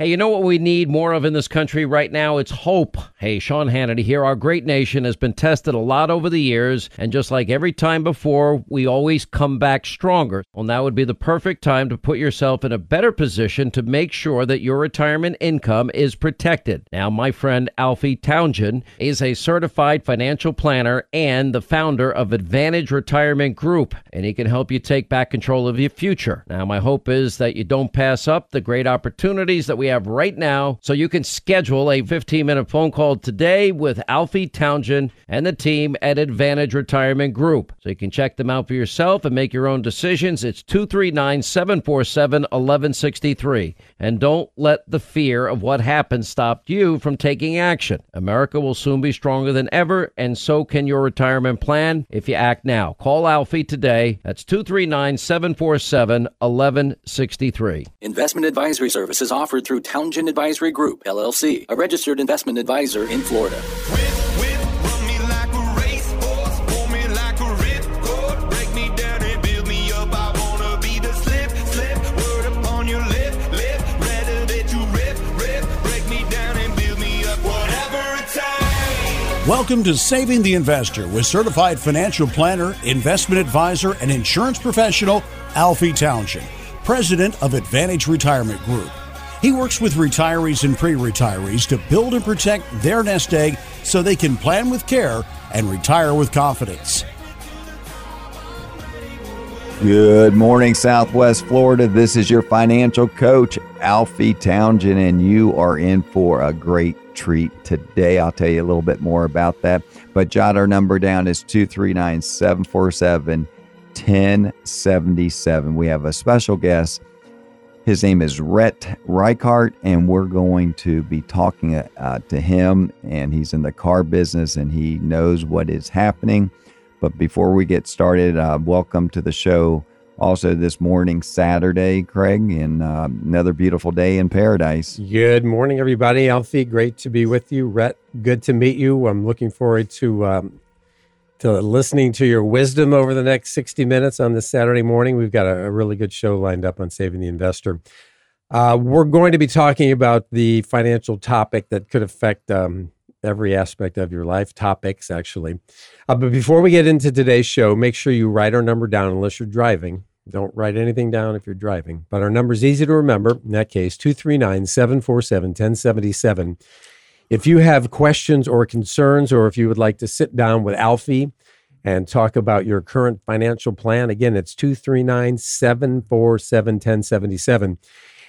Hey, you know what we need more of in this country right now? It's hope. Hey, Sean Hannity here. Our great nation has been tested a lot over the years, and just like every time before, we always come back stronger. Well, now would be the perfect time to put yourself in a better position to make sure that your retirement income is protected. Now, my friend Alfie Townsend is a certified financial planner and the founder of Advantage Retirement Group, and he can help you take back control of your future. Now, my hope is that you don't pass up the great opportunities that we have right now so you can schedule a 15 minute phone call today with Alfie Townsend and the team at Advantage Retirement Group. So you can check them out for yourself and make your own decisions. It's 239 747 1163. And don't let the fear of what happened stop you from taking action. America will soon be stronger than ever, and so can your retirement plan if you act now. Call Alfie today. That's 239 747 1163. Investment advisory services offered through Townsend Advisory Group, LLC, a registered investment advisor in Florida. Welcome to Saving the Investor with certified financial planner, investment advisor, and insurance professional Alfie Townsend, president of Advantage Retirement Group. He works with retirees and pre retirees to build and protect their nest egg so they can plan with care and retire with confidence. Good morning, Southwest Florida. This is your financial coach, Alfie Townsend, and you are in for a great treat today. I'll tell you a little bit more about that. But jot our number down is 239 747 1077. We have a special guest his name is Rhett Ricart, and we're going to be talking uh, to him. And he's in the car business and he knows what is happening. But before we get started, uh, welcome to the show. Also, this morning, Saturday, Craig, and uh, another beautiful day in paradise. Good morning, everybody. Alfie, great to be with you. Rhett, good to meet you. I'm looking forward to um, to listening to your wisdom over the next 60 minutes on this Saturday morning. We've got a, a really good show lined up on Saving the Investor. Uh, we're going to be talking about the financial topic that could affect um, every aspect of your life, topics actually. Uh, but before we get into today's show, make sure you write our number down unless you're driving. Don't write anything down if you're driving. But our number is easy to remember. In that case, 239 747 1077. If you have questions or concerns, or if you would like to sit down with Alfie and talk about your current financial plan, again, it's 239 747 1077.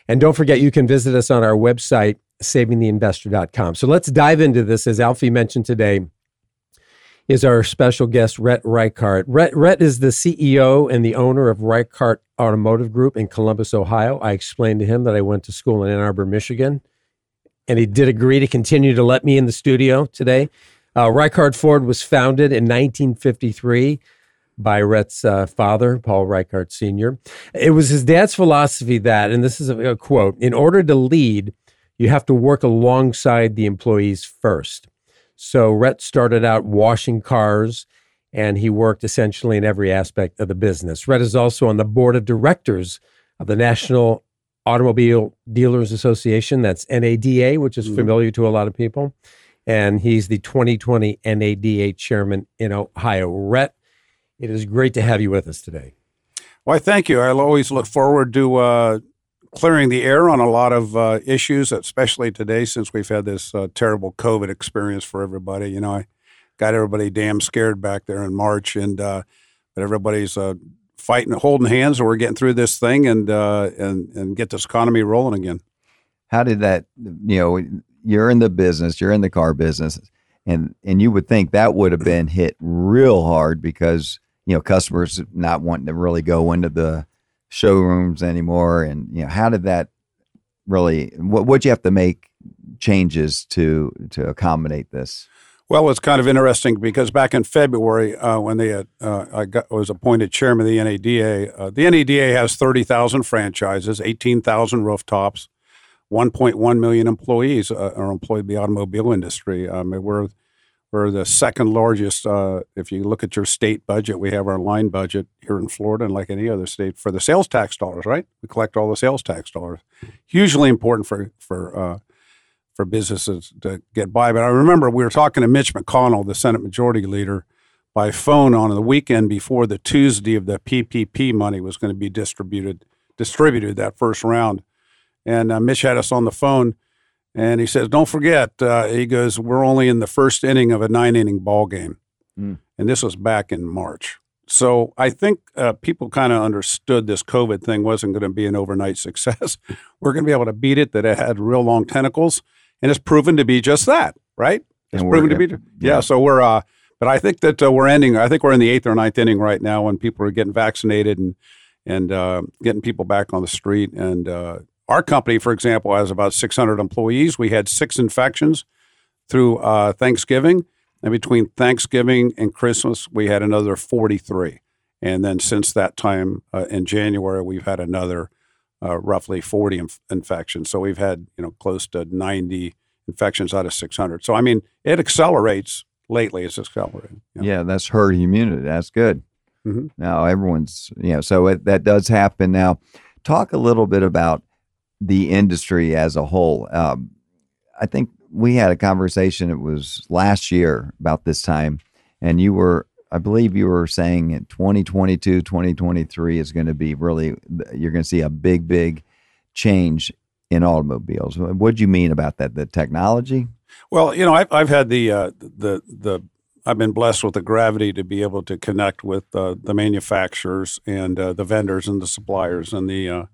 And don't forget, you can visit us on our website, savingtheinvestor.com. So let's dive into this. As Alfie mentioned today, is our special guest, Rhett Ricart. Rhett, Rhett is the CEO and the owner of Ricart Automotive Group in Columbus, Ohio. I explained to him that I went to school in Ann Arbor, Michigan and he did agree to continue to let me in the studio today. Uh, Ricart Ford was founded in 1953 by Rhett's uh, father, Paul Ricart Sr. It was his dad's philosophy that, and this is a, a quote, in order to lead, you have to work alongside the employees first. So Rhett started out washing cars and he worked essentially in every aspect of the business. Rhett is also on the board of directors of the National Automobile Dealers Association. That's NADA, which is mm-hmm. familiar to a lot of people. And he's the 2020 NADA chairman in Ohio. Rhett, it is great to have you with us today. Why, thank you. I'll always look forward to uh, clearing the air on a lot of uh, issues, especially today since we've had this uh, terrible COVID experience for everybody. You know, I got everybody damn scared back there in March, and uh, but everybody's uh, fighting, holding hands, and we're getting through this thing and uh, and and get this economy rolling again. How did that? You know, you're in the business, you're in the car business, and and you would think that would have been hit real hard because you know customers not wanting to really go into the showrooms anymore, and you know how did that really? What would you have to make changes to to accommodate this? Well, it's kind of interesting because back in February, uh, when they had, uh, I got, was appointed chairman of the NADA, uh, the NADA has 30,000 franchises, 18,000 rooftops, 1.1 million employees uh, are employed in the automobile industry. Um, we're We're the second largest. Uh, if you look at your state budget, we have our line budget here in Florida, and like any other state, for the sales tax dollars. Right, we collect all the sales tax dollars. Hugely important for for uh, for businesses to get by. But I remember we were talking to Mitch McConnell, the Senate Majority Leader, by phone on the weekend before the Tuesday of the PPP money was going to be distributed. Distributed that first round, and uh, Mitch had us on the phone and he says, "Don't forget." Uh, he goes, "We're only in the first inning of a nine-inning ball game," mm. and this was back in March. So I think uh, people kind of understood this COVID thing wasn't going to be an overnight success. We're going to be able to beat it. That it had real long tentacles, and it's proven to be just that. Right? It's proven to be. Yeah. yeah. So we're. Uh, but I think that uh, we're ending. I think we're in the eighth or ninth inning right now, when people are getting vaccinated and and uh, getting people back on the street and uh, our company, for example, has about 600 employees. We had six infections through uh, Thanksgiving. And between Thanksgiving and Christmas, we had another 43. And then since that time uh, in January, we've had another uh, roughly 40 inf- infections. So we've had, you know, close to 90 infections out of 600. So, I mean, it accelerates lately. It's accelerating. Yeah, that's herd immunity. That's good. Mm-hmm. Now, everyone's, you know, so it, that does happen. Now, talk a little bit about the industry as a whole. Um, I think we had a conversation. It was last year about this time, and you were, I believe, you were saying in 2022, 2023 is going to be really. You're going to see a big, big change in automobiles. What do you mean about that? The technology? Well, you know, I've, I've had the uh, the the I've been blessed with the gravity to be able to connect with uh, the manufacturers and uh, the vendors and the suppliers and the uh,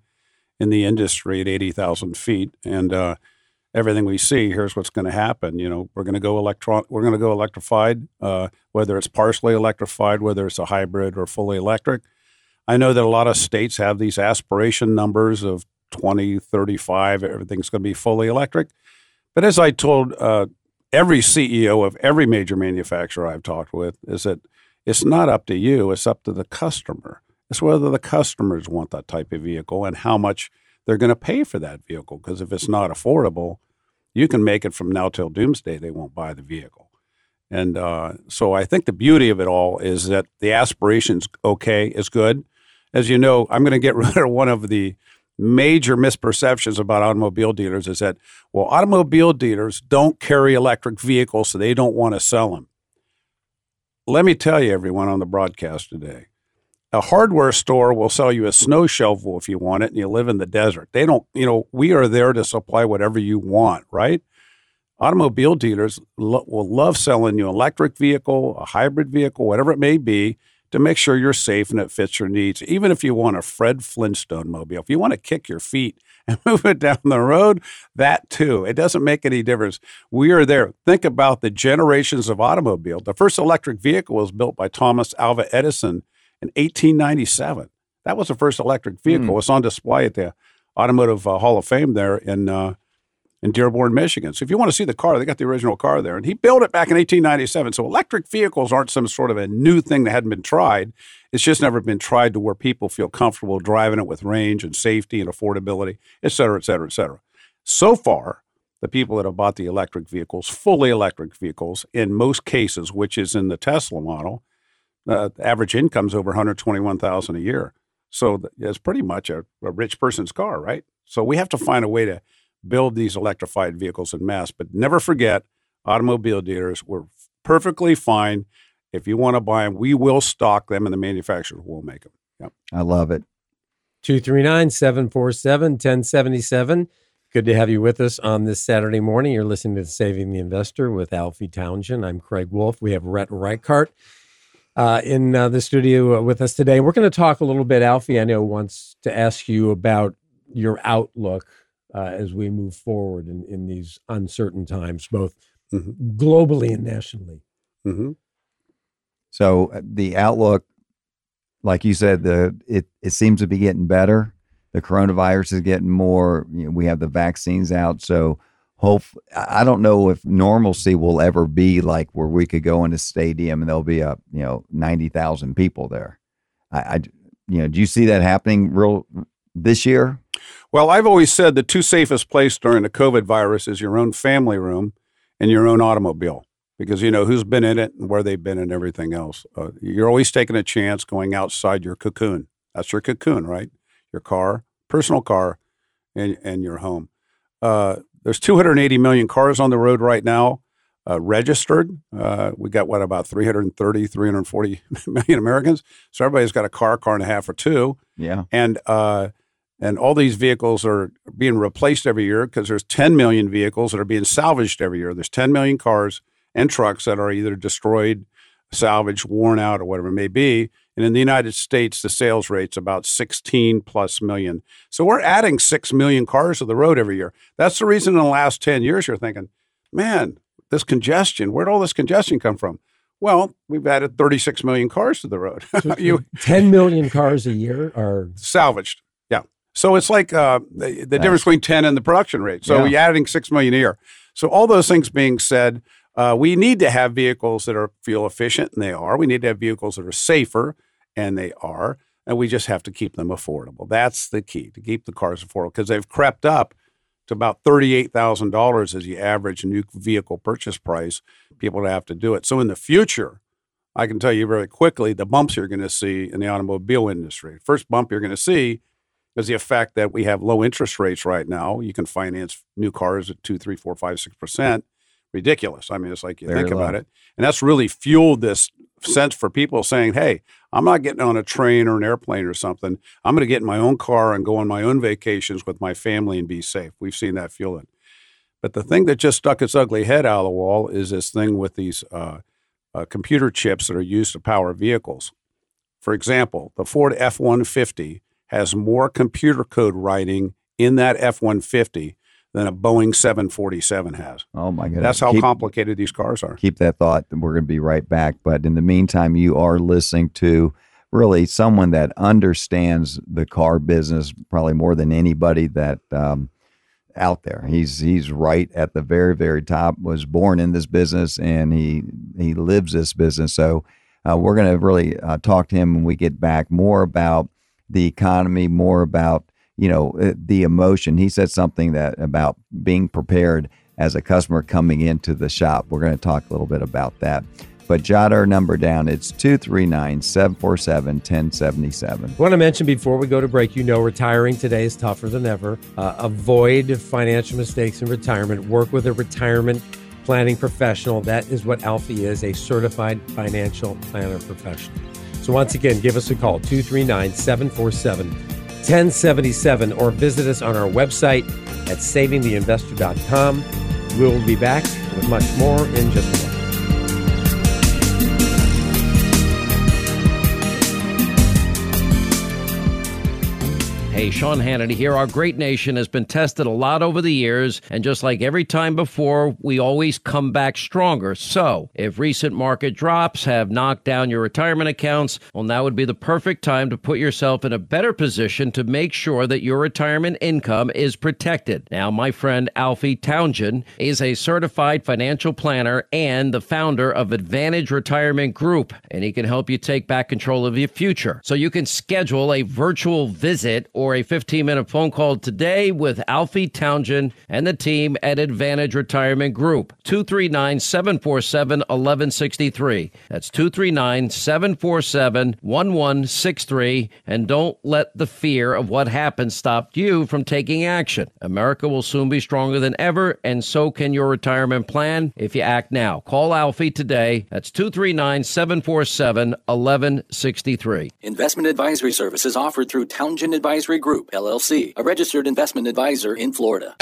in the industry at 80,000 feet. And uh, everything we see, here's what's going to happen. You know, we're going to go electron, we're going to go electrified, uh, whether it's partially electrified, whether it's a hybrid or fully electric. I know that a lot of states have these aspiration numbers of 2035. everything's going to be fully electric. But as I told uh, every CEO of every major manufacturer I've talked with, is that it's not up to you, it's up to the customer. It's whether the customers want that type of vehicle and how much they're going to pay for that vehicle. Because if it's not affordable, you can make it from now till doomsday, they won't buy the vehicle. And uh, so I think the beauty of it all is that the aspiration's okay, is good. As you know, I'm going to get rid of one of the major misperceptions about automobile dealers is that, well, automobile dealers don't carry electric vehicles, so they don't want to sell them. Let me tell you, everyone on the broadcast today, a hardware store will sell you a snow shovel if you want it and you live in the desert. They don't, you know, we are there to supply whatever you want, right? Automobile dealers lo- will love selling you an electric vehicle, a hybrid vehicle, whatever it may be, to make sure you're safe and it fits your needs. Even if you want a Fred Flintstone mobile, if you want to kick your feet and move it down the road, that too. It doesn't make any difference. We are there. Think about the generations of automobile. The first electric vehicle was built by Thomas Alva Edison in 1897. That was the first electric vehicle. Mm. It's on display at the Automotive uh, Hall of Fame there in uh, in Dearborn, Michigan. So if you want to see the car, they got the original car there, and he built it back in 1897. So electric vehicles aren't some sort of a new thing that hadn't been tried. It's just never been tried to where people feel comfortable driving it with range and safety and affordability, et cetera, et cetera, et cetera. So far, the people that have bought the electric vehicles, fully electric vehicles, in most cases, which is in the Tesla model, uh, average income's over 121,000 a year. So it's pretty much a, a, rich person's car, right? So we have to find a way to build these electrified vehicles in mass. But never forget, automobile dealers were perfectly fine. If you want to buy them, we will stock them, and the manufacturer will make them. Yep. I love it. 239 747 1077. Good to have you with us on this Saturday morning. You're listening to Saving the Investor with Alfie Townsend. I'm Craig Wolf. We have Rhett Ricart uh, in uh, the studio with us today. We're going to talk a little bit. Alfie, I know, wants to ask you about your outlook uh, as we move forward in, in these uncertain times, both mm-hmm. globally and nationally. Mm-hmm. So uh, the outlook, like you said, the it it seems to be getting better. The coronavirus is getting more. You know, we have the vaccines out, so hope I don't know if normalcy will ever be like where we could go in a stadium and there'll be a you know ninety thousand people there. I, I, you know do you see that happening real this year? Well, I've always said the two safest place during the COVID virus is your own family room and your own automobile. because you know who's been in it and where they've been and everything else. Uh, you're always taking a chance going outside your cocoon. That's your cocoon, right? Your car, personal car, and, and your home. Uh, there's 280 million cars on the road right now uh, registered. Uh, we got what about 330, 340 million Americans. So everybody's got a car, car and a half, or two. Yeah. And uh, and all these vehicles are being replaced every year because there's 10 million vehicles that are being salvaged every year. There's 10 million cars and trucks that are either destroyed, salvaged, worn out, or whatever it may be. And in the United States, the sales rate's about 16 plus million. So we're adding 6 million cars to the road every year. That's the reason in the last 10 years you're thinking, man, this congestion, where'd all this congestion come from? Well, we've added 36 million cars to the road. you 10 million cars a year are salvaged. Yeah. So it's like uh, the, the difference between 10 and the production rate. So Yeah. you're adding 6 million a year. So all those things being said, uh, we need to have vehicles that are fuel efficient, and they are. We need to have vehicles that are safer, and they are. And we just have to keep them affordable. That's the key to keep the cars affordable because they've crept up to about thirty-eight thousand dollars as the average new vehicle purchase price. People have to do it. So in the future, I can tell you very quickly the bumps you're going to see in the automobile industry. First bump you're going to see is the effect that we have low interest rates right now. You can finance new cars at two, three, four, five, six percent. Ridiculous. I mean, it's like you Very think low. about it, and that's really fueled this sense for people saying, "Hey, I'm not getting on a train or an airplane or something. I'm going to get in my own car and go on my own vacations with my family and be safe." We've seen that fuel it. But the thing that just stuck its ugly head out of the wall is this thing with these uh, uh, computer chips that are used to power vehicles. For example, the Ford F 150 has more computer code writing in that F 150 than a Boeing 747 has. Oh my goodness. That's how Keep- complicated these cars are. keep that thought. We're going to be right back. But in the meantime, you are listening to really someone that understands the car business probably more than anybody that um, out there. He's he's right at the very very top. Was born in this business and he he lives this business. So uh, we're going to really uh, talk to him when we get back more about the economy, more about you know uh, the emotion. He said something that about being prepared as a customer coming into the shop. We're going to talk a little bit about that. But jot our number down. It's 239 747 1077. I want to mention before we go to break, you know, retiring today is tougher than ever. Uh, avoid financial mistakes in retirement. Work with a retirement planning professional. That is what Alfie is a certified financial planner professional. So, once again, give us a call 239 747 1077 or visit us on our website at savingtheinvestor.com. We'll be back with much more in just a moment. Hey, Sean Hannity here. Our great nation has been tested a lot over the years, and just like every time before, we always come back stronger. So, if recent market drops have knocked down your retirement accounts, well, now would be the perfect time to put yourself in a better position to make sure that your retirement income is protected. Now, my friend Alfie Townsend is a certified financial planner and the founder of Advantage Retirement Group, and he can help you take back control of your future. So, you can schedule a virtual visit or a 15 minute phone call today with Alfie Townsend and the team at Advantage Retirement Group. 239 747 1163. That's 239 747 1163. And don't let the fear of what happened stop you from taking action. America will soon be stronger than ever, and so can your retirement plan if you act now. Call Alfie today. That's 239 747 1163. Investment advisory services offered through Townsend Advisory Group, LLC, a registered investment advisor in Florida.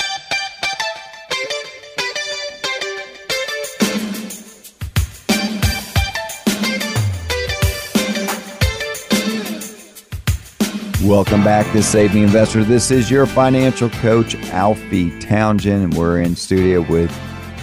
Welcome back to Saving Investor. This is your financial coach, Alfie Townsend, we're in studio with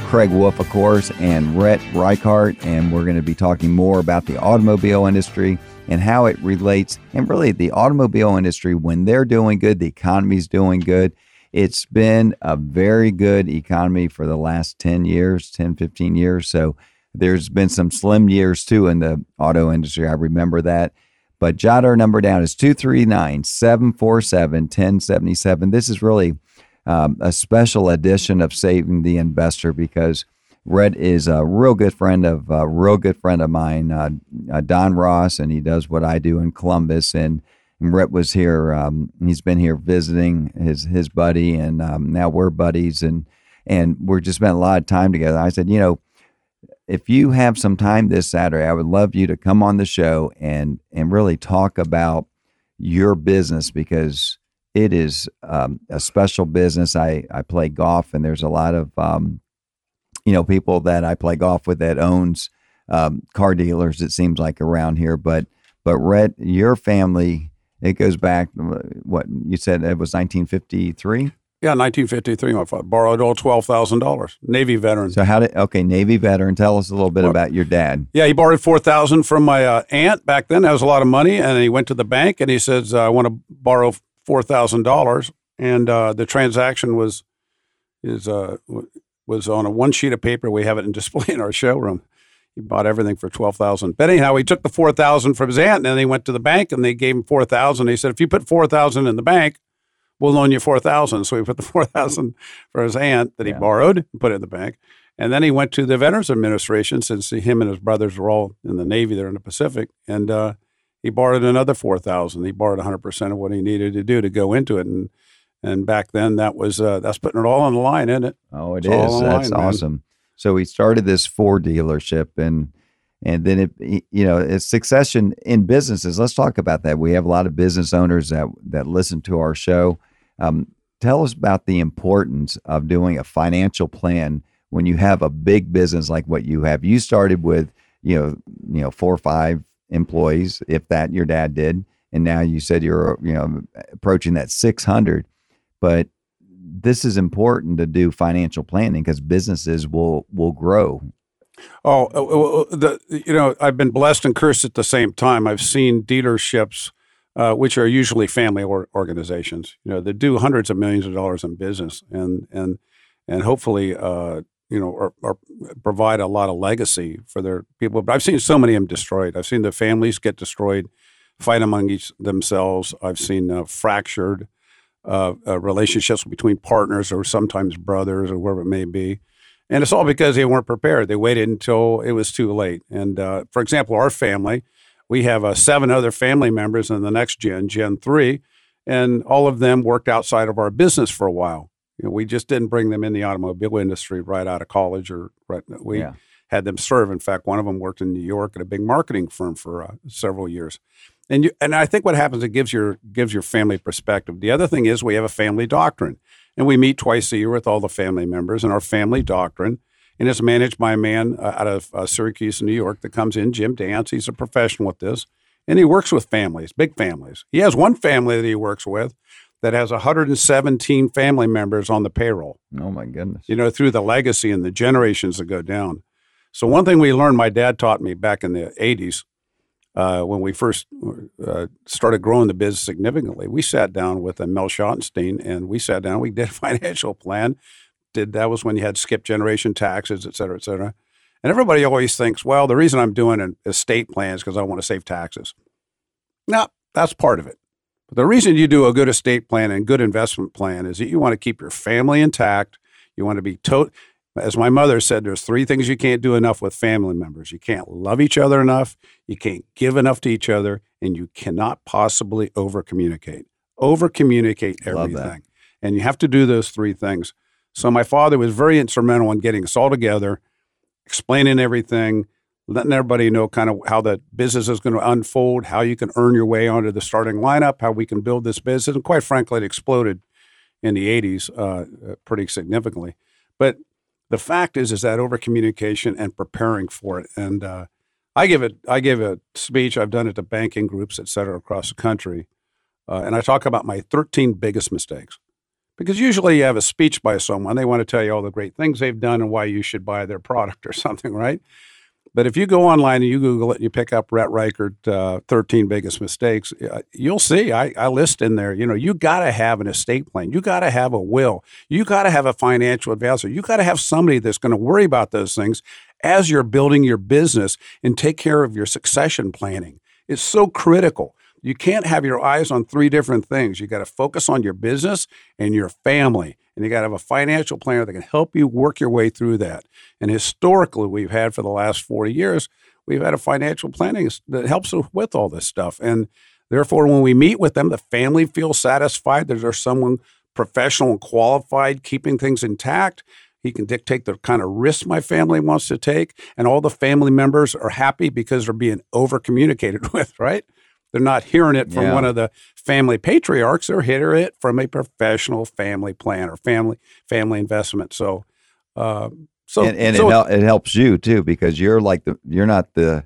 Craig Wolf, of course, and Rhett Ricart, and we're going to be talking more about the automobile industry and how it relates, and really the automobile industry when they're doing good, the economy's doing good. It's been a very good economy for the last 10 years, 10, 15 years. So there's been some slim years too in the auto industry. I remember that. But jot our number down is 239 747 1077. This is really um, a special edition of Saving the Investor because Rhett is a real good friend of a real good friend of mine, uh, uh, Don Ross, and he does what I do in Columbus. And, and Rhett was here. Um, he's been here visiting his his buddy, and um, now we're buddies, and and we're just spent a lot of time together. I said, you know, if you have some time this Saturday, I would love you to come on the show and and really talk about your business because it is um, a special business. I I play golf, and there's a lot of um, you know people that I play golf with that owns um, car dealers. It seems like around here, but but Rhett, your family it goes back. What you said it was 1953. Yeah, 1953. My father borrowed all twelve thousand dollars. Navy veteran. So how did okay Navy veteran? Tell us a little bit Well, about your dad. Yeah, he borrowed four thousand from my uh, aunt back then. That was a lot of money, and he went to the bank and he says, uh, "I want to borrow four thousand dollars." And uh, the transaction was is uh, was on a one sheet of paper. We have it in display in our showroom. He bought everything for twelve thousand. But anyhow, he took the four thousand from his aunt, and then he went to the bank and they gave him four thousand. He said, "If you put four thousand in the bank, we'll loan you four thousand. So he put the four thousand for his aunt that he Yeah. borrowed and put it in the bank. And then he went to the Veterans Administration since him and his brothers were all in the Navy there in the Pacific, and uh, he borrowed another four thousand. He borrowed one hundred percent of what he needed to do to go into it, and and back then that was uh, that's putting it all on the line, isn't it? Oh, it It's is. That's awesome. So we started this Ford dealership, and and then it you know it's succession in businesses. Let's talk about that. We have a lot of business owners that that listen to our show. Um, tell us about the importance of doing a financial plan when you have a big business like what you have. You started with you know you know four or five employees, if that your dad did, and now you said you're you know approaching that six hundred. But this is important to do financial planning because businesses will will grow. Oh, uh, the you know I've been blessed and cursed at the same time. I've seen dealerships, uh, which are usually family or organizations, you know, that do hundreds of millions of dollars in business, and and and hopefully, uh, you know, or, or provide a lot of legacy for their people. But I've seen so many of them destroyed. I've seen the families get destroyed, fight among each themselves. I've seen uh, fractured uh, uh, relationships between partners or sometimes brothers or whoever it may be. And it's all because they weren't prepared. They waited until it was too late. And uh, for example, our family, we have uh, seven other family members in the next gen, Gen 3, and all of them worked outside of our business for a while. You know, we just didn't bring them in the automobile industry right out of college or right. We Yeah. had them serve. In fact, one of them worked in New York at a big marketing firm for uh, several years. And you, and I think what happens it gives your gives your family perspective. The other thing is we have a family doctrine, and we meet twice a year with all the family members. And our family doctrine, and it's managed by a man uh, out of uh, Syracuse, New York, that comes in, Jim Dance. He's a professional with this, and he works with families, big families. He has one family that he works with that has 117 family members on the payroll Oh my goodness! you know, through the legacy and the generations that go down. So one thing we learned, my dad taught me back in the '80s uh, when we first uh, started growing the business significantly. We sat down with a Mel Schottenstein and we sat down. We did a financial plan. Did that was when you had skip generation taxes, et cetera, et cetera. And everybody always thinks, well, the reason I'm doing an estate plan is because I want to save taxes. No, that's part of it. But the reason you do a good estate plan and good investment plan is that you want to keep your family intact. You want to be to as my mother said, there's three things you can't do enough with family members. You can't love each other enough, you can't give enough to each other, and you cannot possibly over communicate. Over communicate everything. And you have to do those three things. So my father was very instrumental in getting us all together, explaining everything, letting everybody know kind of how the business is going to unfold, how you can earn your way onto the starting lineup, how we can build this business. And quite frankly, it exploded in the 80s uh, uh, pretty significantly. But the fact is, is that over communication and preparing for it. And uh, I give it, I give a speech. I've done it to banking groups, et cetera, across the country, uh, and I talk about my 13 biggest mistakes. Because usually you have a speech by someone, they want to tell you all the great things they've done and why you should buy their product or something, right? But if you go online and you Google it and you pick up Rhett Ricart, uh, 13 biggest mistakes, uh, you'll see I, I list in there, you know, you got to have an estate plan. You got to have a will. You got to have a financial advisor. You got to have somebody that's going to worry about those things as you're building your business and take care of your succession planning. It's so critical. You can't have your eyes on three different things. You got to focus on your business and your family And you got to have a financial planner that can help you work your way through that. And historically, we've had for the last 40 years, we've had a financial planning that helps with all this stuff. And therefore, when we meet with them, the family feels satisfied that there's someone professional and qualified keeping things intact. He can dictate the kind of risk my family wants to take. And all the family members are happy because they're being over communicated with, right? They're not hearing it from Yeah. one of the family patriarchs. They're hearing it from a professional family planner, family family investment. So, uh, so and, and so it, hel- it helps you too because you're like the you're not the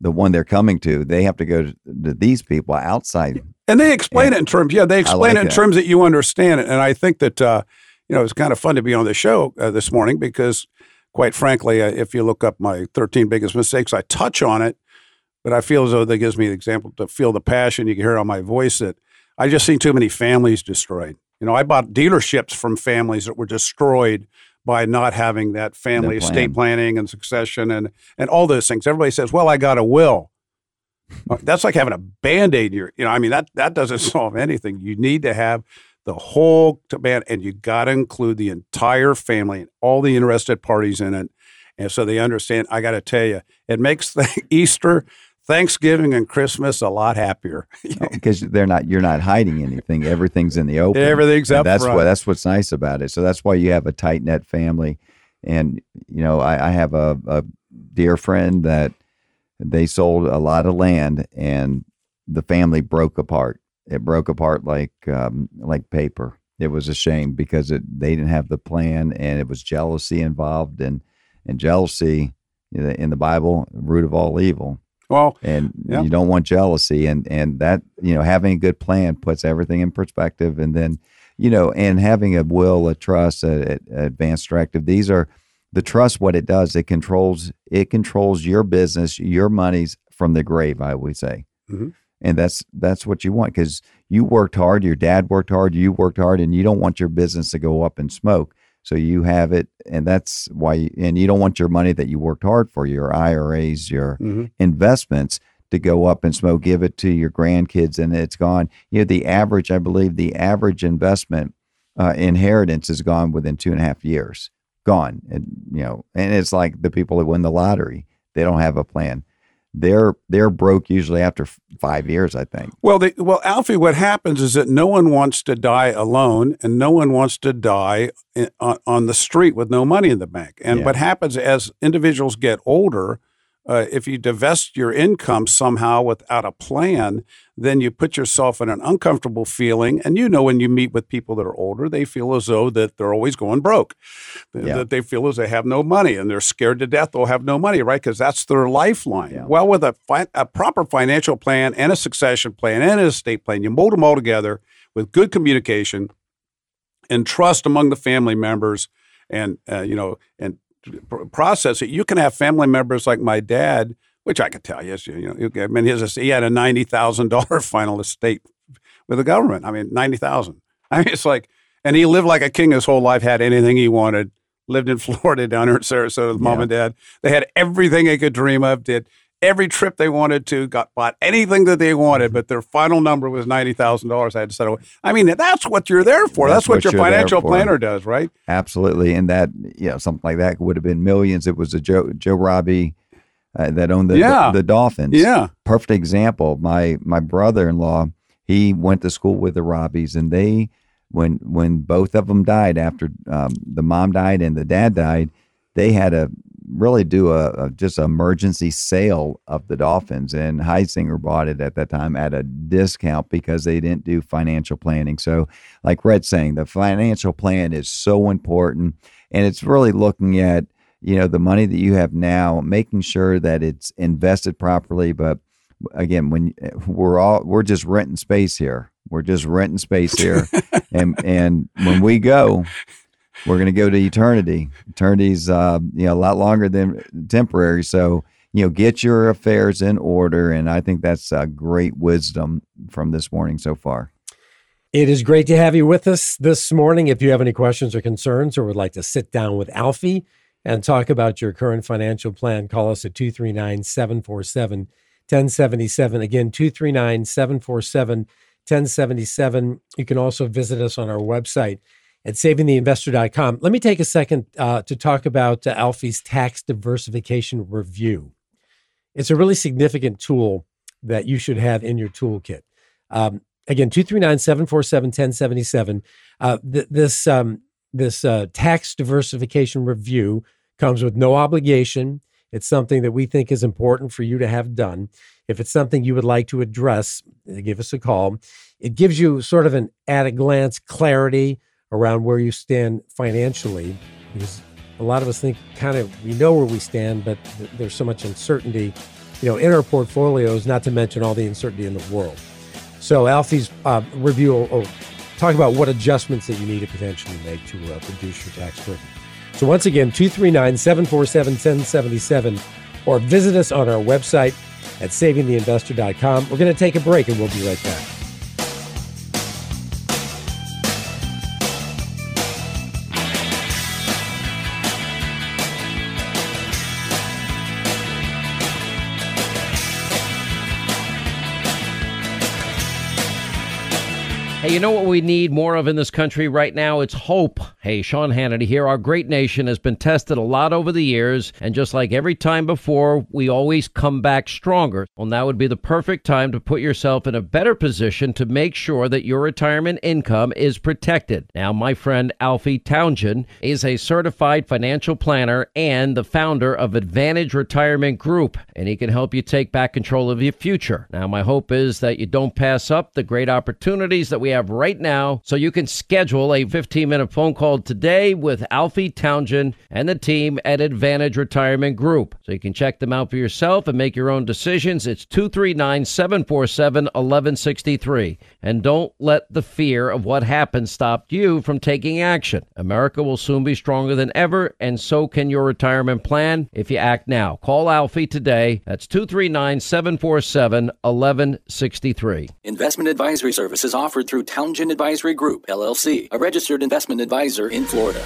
the one they're coming to. They have to go to, to these people outside. And they explain it in terms, yeah, they explain like it in that. terms that you understand it. And I think that, uh, you know, it's kind of fun to be on the show uh, this morning because, quite frankly, uh, if you look up my 13 biggest mistakes, I touch on it, but I feel as though that gives me the example to feel the passion. You can hear on my voice that I just seen too many families destroyed. You know, I bought dealerships from families that were destroyed by not having that family plan. estate planning and succession and and all those things. Everybody says, "Well, I got a will." Uh, That's like having a band-aid. Your, you know, I mean that that doesn't solve anything. You need to have the whole band, and you got to include the entire family and all the interested parties in it, and so they understand. I got to tell you, it makes the Easter, Thanksgiving, and Christmas a lot happier. because they're not you're not hiding anything. Everything's in the open. Everything's And up that's front. what that's what's nice about it. So that's why you have a tight knit family. And you know i, I have a, a dear friend that they sold a lot of land and the family broke apart. It broke apart like um, like paper. It was a shame because it they didn't have the plan and it was jealousy involved. And and jealousy in the bible root of all evil Well, and Yeah. you don't want jealousy and and that you know having a good plan puts everything in perspective and then you know and having a will a trust a, a advanced directive these are the trust what it does it controls it controls your business your monies from the grave i would say Mhm. and that's that's what you want because you worked hard your dad worked hard you worked hard and you don't want your business to go up in smoke so you have it and that's why you, and you don't want your money that you worked hard for your iras your mhm. investments to go up in smoke, give it to your grandkids, and it's gone. You know, the average, I believe, the average investment uh, inheritance is gone within two and a half years. Gone, and you know, and it's like the people that win the lottery; they don't have a plan. They're they're broke usually after f- five years, I think. Well, the, well, Alfie, what happens is that no one wants to die alone, and no one wants to die in, on, on the street with no money in the bank. And Yeah. what happens as individuals get older, uh, if you divest your income somehow without a plan, then you put yourself in an uncomfortable feeling. And you know, when you meet with people that are older, they feel as though that they're always going broke, Yeah. that they feel as they have no money, and they're scared to death they'll have no money, right? Because that's their lifeline. Yeah. Well, with a, fi- a proper financial plan and a succession plan and an estate plan, you mold them all together with good communication and trust among the family members, and uh, you know, and process it. You can have family members like my dad, which I could tell you, you know, I mean, his he had a ninety thousand dollar final estate with the government. I mean, ninety thousand. I mean, it's like, and he lived like a king his whole life, had anything he wanted. Lived in Florida down here in Sarasota with mom Yeah. and dad. They had everything they could dream of. Did every trip they wanted to. Got bought anything that they wanted, but their final number was ninety thousand dollars. I had to settle. I mean, that's what you're there for. That's, That's what, what your financial planner does, right? Absolutely, and that you know something like that would have been millions. It was a Joe Joe Robbie uh, that owned the, Yeah. the Dolphins. Yeah. perfect example. My my brother in law, he went to school with the Robbies, and they when when both of them died after um, the mom died and the dad died, they had to really do a, a just emergency sale of the Dolphins, and Huizenga bought it at that time at a discount because they didn't do financial planning. So, like Rhett's saying, the financial plan is so important, and it's really looking at you know the money that you have now, making sure that it's invested properly, but again when eh, we're all we're just renting space here. We're just renting space here. And and when we go we're going to go to eternity eternity's uh you know a lot longer than temporary so you know get your affairs in order and i think that's a great wisdom from this morning so far It is great to have you with us this morning. If you have any questions or concerns or would like to sit down with Alfie and talk about your current financial plan, call us at 239 747 1077. Again, 239 747 1077. You can also visit us on our website at savingtheinvestor.com. Let me take a second uh, to talk about uh, Alfie's tax diversification review. It's a really significant tool that you should have in your toolkit. Um, again, 239 747 1077. Uh, this um, this uh, tax diversification review comes with no obligation. It's something that we think is important for you to have done. If it's something you would like to address, give us a call. It gives you sort of an at a glance clarity around where you stand financially because a lot of us think kind of we know where we stand, but th- there's so much uncertainty, you know, in our portfolios, not to mention all the uncertainty in the world. So Alfie's uh, review will, will, talk about what adjustments that you need to potentially make to uh, reduce your tax burden. So once again, 239-747-1077 or visit us on our website at savingtheinvestor.com. We're going to take a break and we'll be right back. Hey, you know what we need more of in this country right now? It's hope. Hey, Sean Hannity here. Our great nation has been tested a lot over the years, and just like every time before, we always come back stronger. Well, now would be the perfect time to put yourself in a better position to make sure that your retirement income is protected. Now, my friend Alfie Townsend is a certified financial planner and the founder of Advantage Retirement Group, and he can help you take back control of your future. Now, my hope is that you don't pass up the great opportunities that we have right now so you can schedule a 15 minute phone call today with Alfie Townsend and the team at Advantage Retirement Group. So you can check them out for yourself and make your own decisions. It's 239 747 1163. And don't let the fear of what happened stop you from taking action. America will soon be stronger than ever, and so can your retirement plan if you act now. Call Alfie today. That's 239 747 1163. Investment advisory services offered through Townsend Advisory Group, LLC, a registered investment advisor in Florida.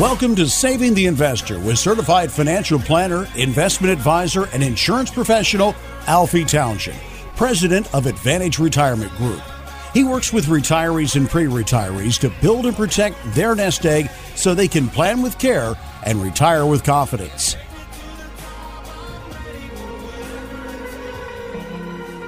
Welcome to Saving the Investor with certified financial planner, investment advisor, and insurance professional Alfie Townsend, president of Advantage Retirement Group. He works with retirees and pre retirees to build and protect their nest egg so they can plan with care and retire with confidence.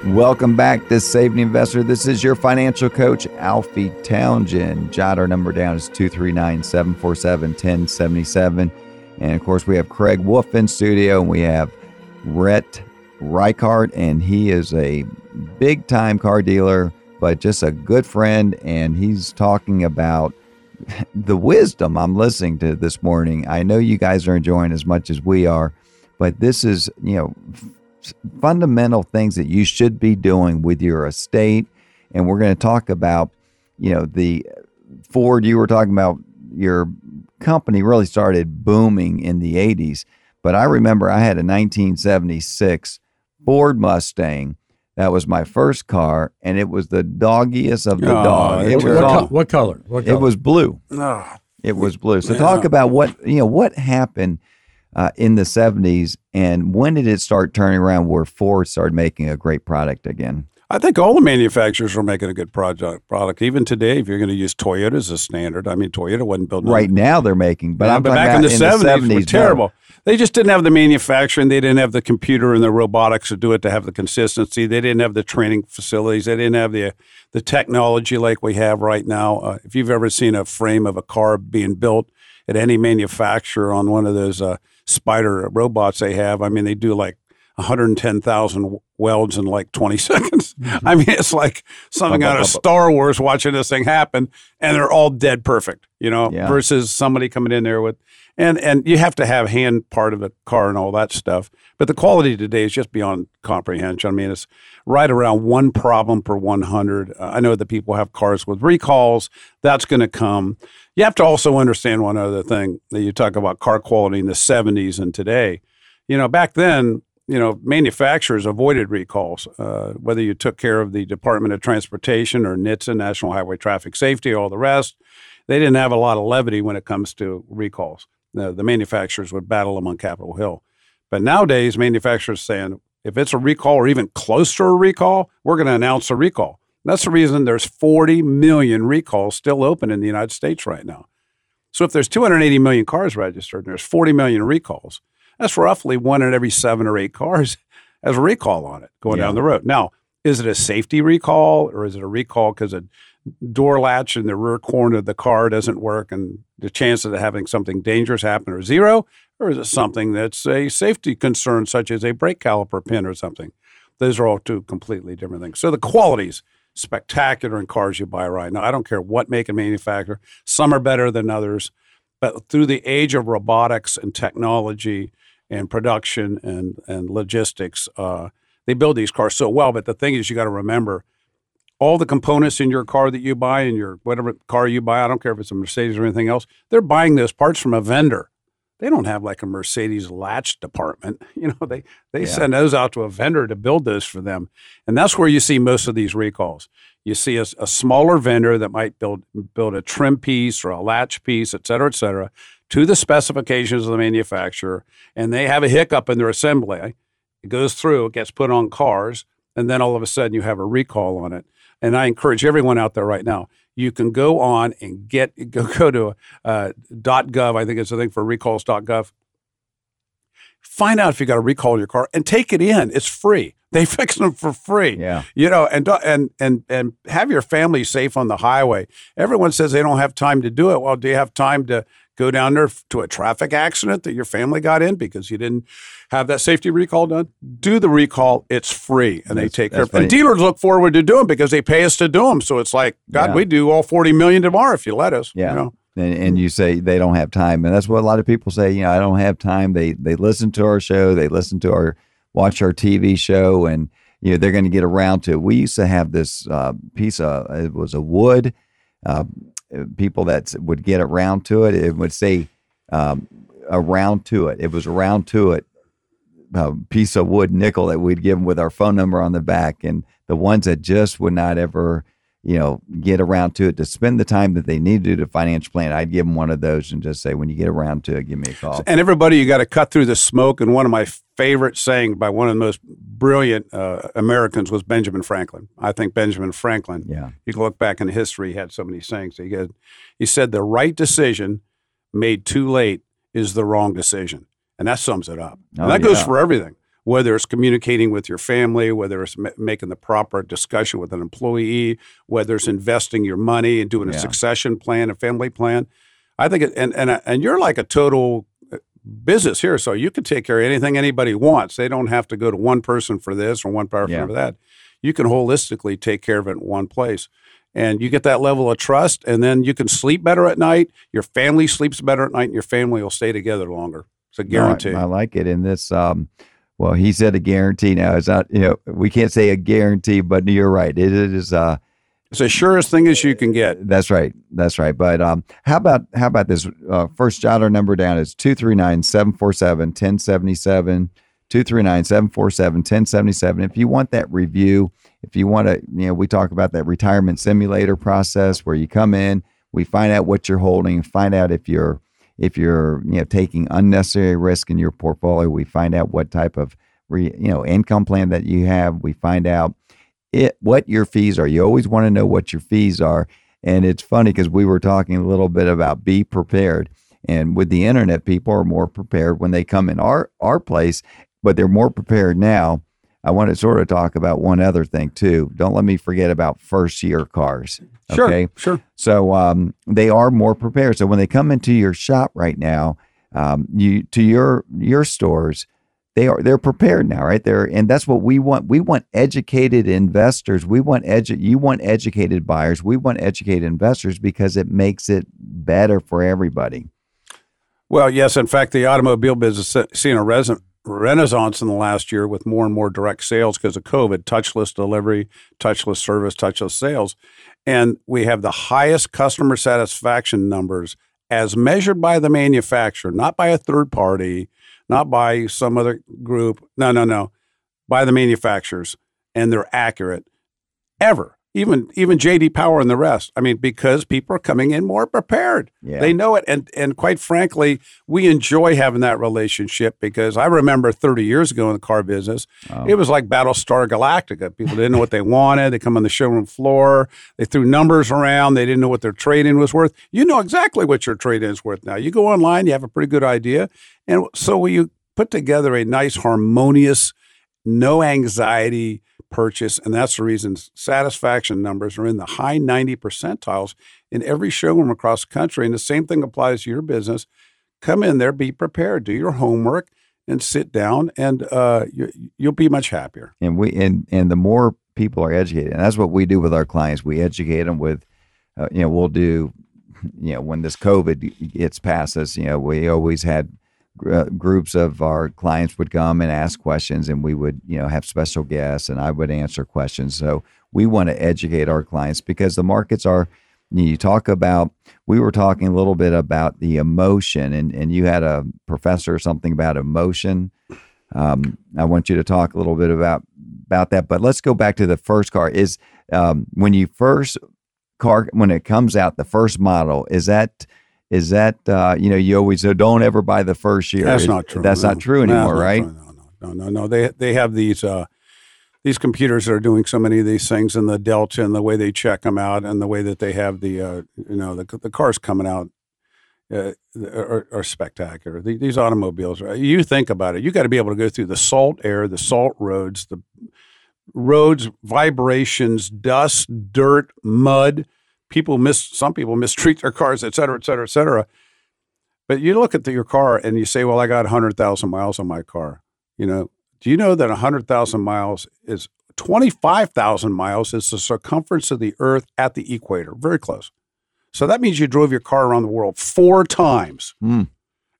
Welcome back to the Investor. This is your financial coach, Alfie Townsend. Jot our number down is 239 747 1077. And of course, we have Craig Wolf in studio, and we have Rhett Ricart, and he is a big time car dealer but just a good friend. And he's talking about the wisdom I'm listening to this morning. I know you guys are enjoying as much as we are, but this is, you know, fundamental things that you should be doing with your estate. And we're going to talk about, you know, the Ford, you were talking about your company really started booming in the 80s. But I remember I had a 1976 Ford Mustang that was my first car, and it was the doggiest of the oh, dog. It was what, all, what, color? what, color? It was blue. Oh, it was blue. So talk about what you know. What happened uh, in the seventies, and when did it start turning around where Ford started making a great product again? I think all the manufacturers are making a good project product. Even today, if you're going to use Toyota as a standard, I mean, Toyota wasn't built right now. They're making, but yeah, I'm but back in the seventies, were terrible. No. They just didn't have the manufacturing. They didn't have the computer and the robotics to do it to have the consistency. They didn't have the training facilities. They didn't have the the technology like we have right now. Uh, if you've ever seen a frame of a car being built at any manufacturer on one of those uh, spider robots they have, I mean, they do like 110,000 welds in like 20 seconds. Mm-hmm. I mean, it's like something out of Star Wars watching this thing happen, and they're all dead perfect, you know, yeah. versus somebody coming in there with, and and you have to have hand part of the car and all that stuff. But the quality today is just beyond comprehension. I mean, it's right around one problem per 100. Uh, I know that people have cars with recalls. That's going to come. You have to also understand one other thing that you talk about car quality in the 70s and today. You know, back then, you know, manufacturers avoided recalls, uh, whether you took care of the Department of Transportation or NHTSA, National Highway Traffic Safety, all the rest. they didn't have a lot of levity when it comes to recalls. The, the manufacturers would battle them on Capitol Hill. But nowadays, manufacturers saying if it's a recall or even close to a recall, we're going to announce a recall. That's the reason there's 40 million recalls still open in the United States right now. So if there's 280 million cars registered and there's 40 million recalls, that's roughly one in every seven or eight cars has a recall on it going Yeah. down the road. Now, is it a safety recall or is it a recall because a door latch in the rear corner of the car doesn't work and the chances of having something dangerous happen are zero? Or is it something that's a safety concern, such as a brake caliper pin or something? Those are all two completely different things. So the qualities spectacular in cars you buy right now. I don't care what make and manufacturer. Some are better than others, but through the age of robotics and technology and production and and logistics, uh, they build these cars so well. But the thing is, you got to remember all the components in your car that you buy in your whatever car you buy. I don't care if it's a Mercedes or anything else. They're buying those parts from a vendor. They don't have like a Mercedes latch department. You know, they they Yeah. send those out to a vendor to build those for them, and that's where you see most of these recalls. You see a, a smaller vendor that might build build a trim piece or a latch piece, et cetera, et cetera, to the specifications of the manufacturer, and they have a hiccup in their assembly. It goes through, it gets put on cars, and then all of a sudden you have a recall on it. And I encourage everyone out there right now. You can go on and get go go to uh, .gov. I think it's a thing for recalls.gov. Find out if you got a recall in your car and take it in. It's free. They fix them for free Yeah. you know and and and and have your family safe on the highway everyone says they don't have time to do it well do you have time to go down there to a traffic accident that your family got in because you didn't have that safety recall done do the recall it's free and they take care that's of it and dealers look forward to doing because they pay us to do them so it's like god Yeah. we do all 40 million tomorrow if you let us Yeah. you know? and, and you say they don't have time and that's what a lot of people say you know i don't have time they they listen to our show they listen to our watch our tv show and you know they're going to get around to it we used to have this uh, piece of it was a wood uh, people that would get around to it it would say um, around to it. It was around to it a piece of wood nickel that we'd give them with our phone number on the back and the ones that just would not ever you know get around to it to spend the time that they need to do the financial plan i'd give them one of those and just say when you get around to it give me a call and everybody you got to cut through the smoke and one of my favorite sayings by one of the most brilliant uh, americans was benjamin franklin i think benjamin franklin yeah you can look back in history, he had so many sayings. He, had, he said, The right decision made too late is the wrong decision. And that sums it up. Oh, and that goes for everything, whether it's communicating with your family, whether it's ma- making the proper discussion with an employee, whether it's investing your money and doing a succession plan, a family plan. I think, it, and, and, and you're like a total uh, business here, so you can take care of anything anybody wants. They don't have to go to one person for this or one person Yeah. for that you can holistically take care of it in one place. And you get that level of trust, and then you can sleep better at night. Your family sleeps better at night, and your family will stay together longer. It's a No, I- guarantee. I, like it in this um well he said a guarantee now it's not you know we can't say a guarantee but you're right it is uh it's the surest thing as you can get. That's right. That's right. But um, how about how about this? Uh, first, jot our number down is 239-747-1077, 239-747-1077. If you want that review, if you want to, you know, we talk about that retirement simulator process where you come in, we find out what you're holding, find out if you're if you're you know taking unnecessary risk in your portfolio. We find out what type of re, you know income plan that you have. We find out it what your fees are. You always want to know what your fees are. And it's funny because we were talking a little bit about be prepared. And with the internet, people are more prepared when they come in our our place, but they're more prepared now. I want to sort of talk about one other thing too. Don't let me forget about first year cars. Sure, Okay. sure. So um, they are more prepared. So when they come into your shop right now, um, you to your your stores, they are they're prepared now, right? They're and that's what we want. We want educated investors. We want edu- You want educated buyers. We want educated investors because it makes it better for everybody. Well, yes. In fact, the automobile business seen a res- renaissance in the last year with more and more direct sales because of COVID, touchless delivery, touchless service, touchless sales. And we have the highest customer satisfaction numbers as measured by the manufacturer, not by a third party, not by some other group. No, no, no, by the manufacturers. And they're accurate ever. Even even JD Power and the rest. I mean, because people are coming in more prepared. Yeah. They know it, and and quite frankly, we enjoy having that relationship because I remember 30 years ago in the car business, oh. it was like Battlestar Galactica. People didn't know what they wanted. They come on the showroom floor, they threw numbers around, they didn't know what their trade-in was worth. You know exactly what your trade-in is worth now. You go online, you have a pretty good idea, and so you put together a nice, harmonious, no anxiety purchase. And that's the reason satisfaction numbers are in the high 90 percentiles in every showroom across the country. And the same thing applies to your business. Come in there, be prepared, do your homework, and sit down, and uh, you, you'll be much happier. and we and and the more people are educated and that's what we do with our clients we educate them with uh, you know we'll do you know when this covid gets past us you know we always had uh, groups of our clients would come and ask questions and we would you know have special guests and i would answer questions so we want to educate our clients because the markets are you talk about we were talking a little bit about the emotion and and you had a professor or something about emotion um, I want you to talk a little bit about about that. But let's go back to the first car. Is um, when you first car when it comes out, the first model is that is that uh, you know you always say don't ever buy the first year. That's Is- not true. That's No. not true anymore, no, right? No, no, no, no, no. They they have these uh, these computers that are doing so many of these things, and the Delta, and the way they check them out, and the way that they have the uh, you know the the cars coming out. Uh, are, are spectacular. The- These automobiles, right? you think about it, you got to be able to go through the salt air, the salt roads, the roads, vibrations, dust, dirt, mud. People miss, some people mistreat their cars, et cetera, et cetera, et cetera. But you look at the, your car and you say, well, I got 100,000 miles on my car. You know, do you know that 100,000 miles is 25,000 miles is the circumference of the earth at the equator? Very close. So that means you drove your car around the world four times. Hmm.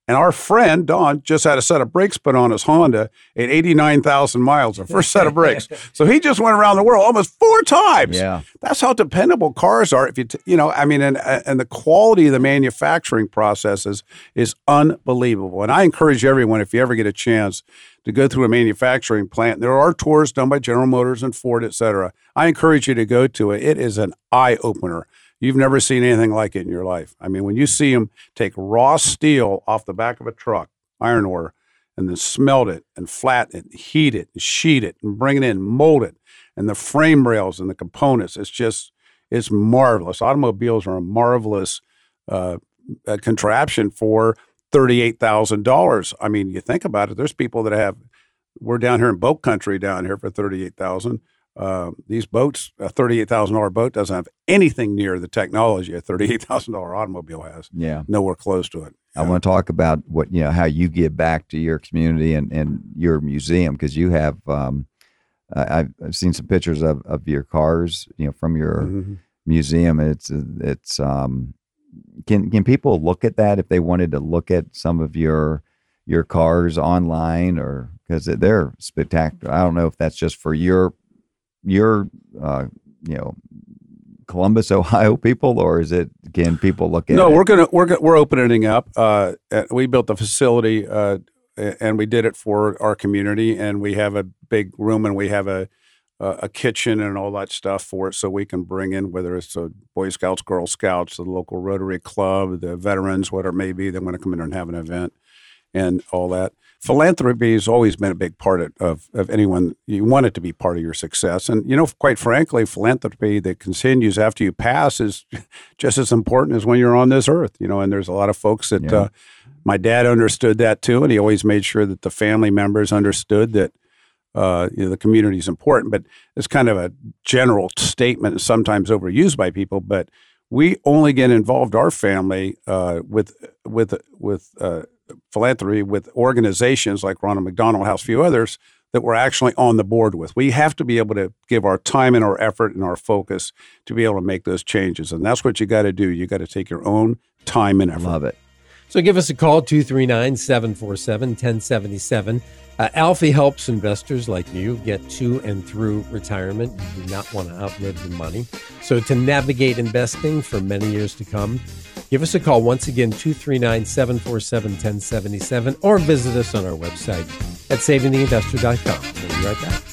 And our friend Don just had a set of brakes put on his Honda at 89,000 miles, the first set of brakes. So he just went around the world almost four times. Yeah. That's how dependable cars are. If you, t- you know, I mean, and and the quality of the manufacturing processes is unbelievable. And I encourage everyone, if you ever get a chance, to go through a manufacturing plant. There are tours done by General Motors and Ford, et cetera. I encourage you to go to it. It is an eye opener. You've never seen anything like it in your life. I mean, when you see them take raw steel off the back of a truck, iron ore, and then smelt it and flatten it, heat it, and sheet it, and bring it in, mold it, and the frame rails and the components. It's just, it's marvelous. Automobiles are a marvelous uh, uh, contraption for thirty-eight thousand dollars. I mean, you think about it. There's people that have. We're down here in boat country down here for thirty-eight thousand. Uh, these boats, a thirty-eight thousand dollar boat doesn't have anything near the technology a thirty-eight thousand dollar automobile has. Yeah. Nowhere close to it. I want to talk about what you know how you give back to your community and, and your museum because you have um, I've, I've seen some pictures of, of your cars you know from your Mhm. museum it's it's um can can people look at that if they wanted to look at some of your your cars online or because they're spectacular I don't know if that's just for your your uh you know Columbus Ohio people or is it can people look at No, it? we're gonna we're gonna, we're opening up. Uh, we built the facility, uh, and we did it for our community, and we have a big room, and we have a a kitchen and all that stuff for it, so we can bring in whether it's the Boy Scouts, Girl Scouts, the local Rotary Club, the veterans, whatever it may be. They want to come in and have an event, and all that. Philanthropy has always been a big part of, of, anyone. You want it to be part of your success. And, you know, quite frankly, philanthropy that continues after you pass is just as important as when you're on this earth, you know. And there's a lot of folks that Yeah. uh, my dad understood that too. And he always made sure that the family members understood that uh, you know, the community is important. But it's kind of a general statement, sometimes overused by people. But we only get involved, our family, uh, with with with uh, philanthropy, with organizations like Ronald McDonald House, few others that we're actually on the board with. We have to be able to give our time and our effort and our focus to be able to make those changes, and that's what you got to do. You got to take your own time and effort. love it So give us a call, 239 747 1077. Uh, Alfie helps investors like you get to and through retirement. You do not want to outlive the money. So to navigate investing for many years to come, give us a call once again, 239 747 1077, or visit us on our website at savingtheinvestor.com. We'll be right back.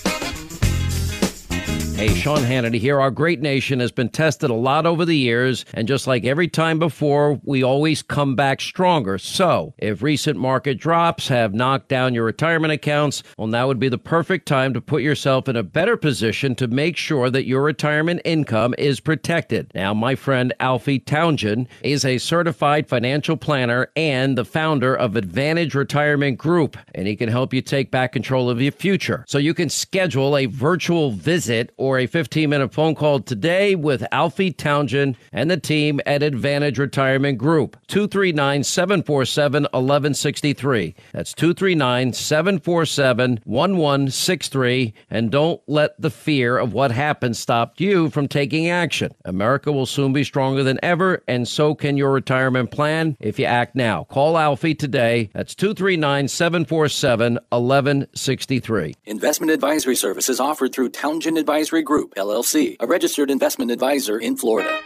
Hey, Sean Hannity here. Our great nation has been tested a lot over the years, and just like every time before, we always come back stronger. So, if recent market drops have knocked down your retirement accounts, well, now would be the perfect time to put yourself in a better position to make sure that your retirement income is protected. Now, my friend Alfie Townsend is a certified financial planner and the founder of Advantage Retirement Group, and he can help you take back control of your future. So, you can schedule a virtual visit or a 15 minute phone call today with Alfie Townsend and the team at Advantage Retirement Group. 239 747 1163. That's 239 747 1163. And don't let the fear of what happened stop you from taking action. America will soon be stronger than ever, and so can your retirement plan if you act now. Call Alfie today. That's 239 747 1163. Investment advisory services offered through Townsend Advisory Group, LLC, a registered investment advisor in Florida.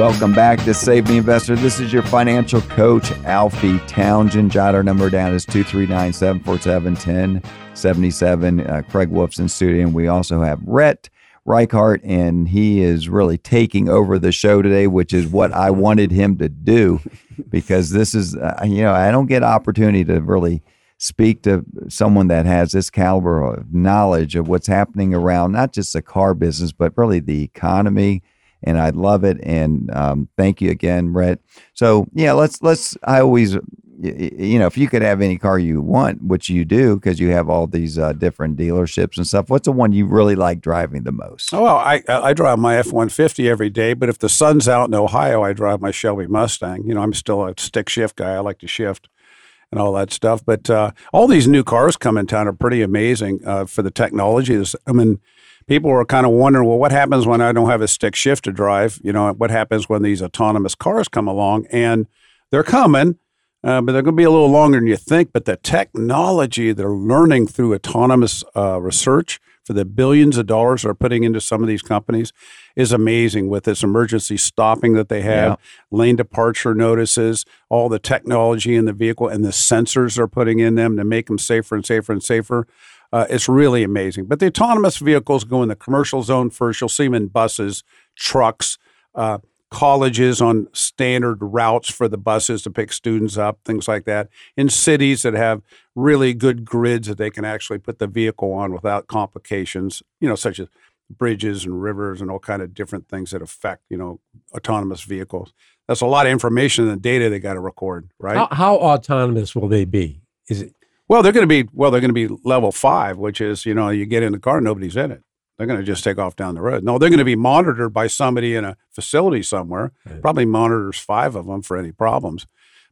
Welcome back to Save the Investor. This is your financial coach, Alfie Townsend. Jot our number down is 239 747 1077. Uh, Craig Wolf's in studio. And we also have Rhett Ricart, and he is really taking over the show today, which is what I wanted him to do because this is, uh, you know, I don't get opportunity to really speak to someone that has this caliber of knowledge of what's happening around not just the car business, but really the economy and I love it. And um, thank you again, Rhett. So yeah, let's let's. I always, you know, if you could have any car you want, which you do, because you have all these uh, different dealerships and stuff. What's the one you really like driving the most? Oh, well, I I drive my F one fifty every day, but if the sun's out in Ohio, I drive my Shelby Mustang. You know, I'm still a stick shift guy. I like to shift and all that stuff. But uh, all these new cars come in town are pretty amazing uh, for the technology. I mean people were kind of wondering, well, what happens when I don't have a stick shift to drive? You know, what happens when these autonomous cars come along? And they're coming, uh, but they're going to be a little longer than you think. But the technology they're learning through autonomous uh, research for the billions of dollars they're putting into some of these companies is amazing with this emergency stopping that they have, yeah. lane departure notices, all the technology in the vehicle and the sensors they're putting in them to make them safer and safer and safer. Uh, it's really amazing. But the autonomous vehicles go in the commercial zone first. You'll see them in buses, trucks, uh, colleges on standard routes for the buses to pick students up, things like that. In cities that have really good grids that they can actually put the vehicle on without complications, you know, such as bridges and rivers and all kind of different things that affect, you know, autonomous vehicles. That's a lot of information and data they got to record, right? How, how autonomous will they be? Is it well, they're going to be well. They're going to be level five, which is you know you get in the car, nobody's in it. They're going to just take off down the road. No, they're going to be monitored by somebody in a facility somewhere. Right. Probably monitors five of them for any problems.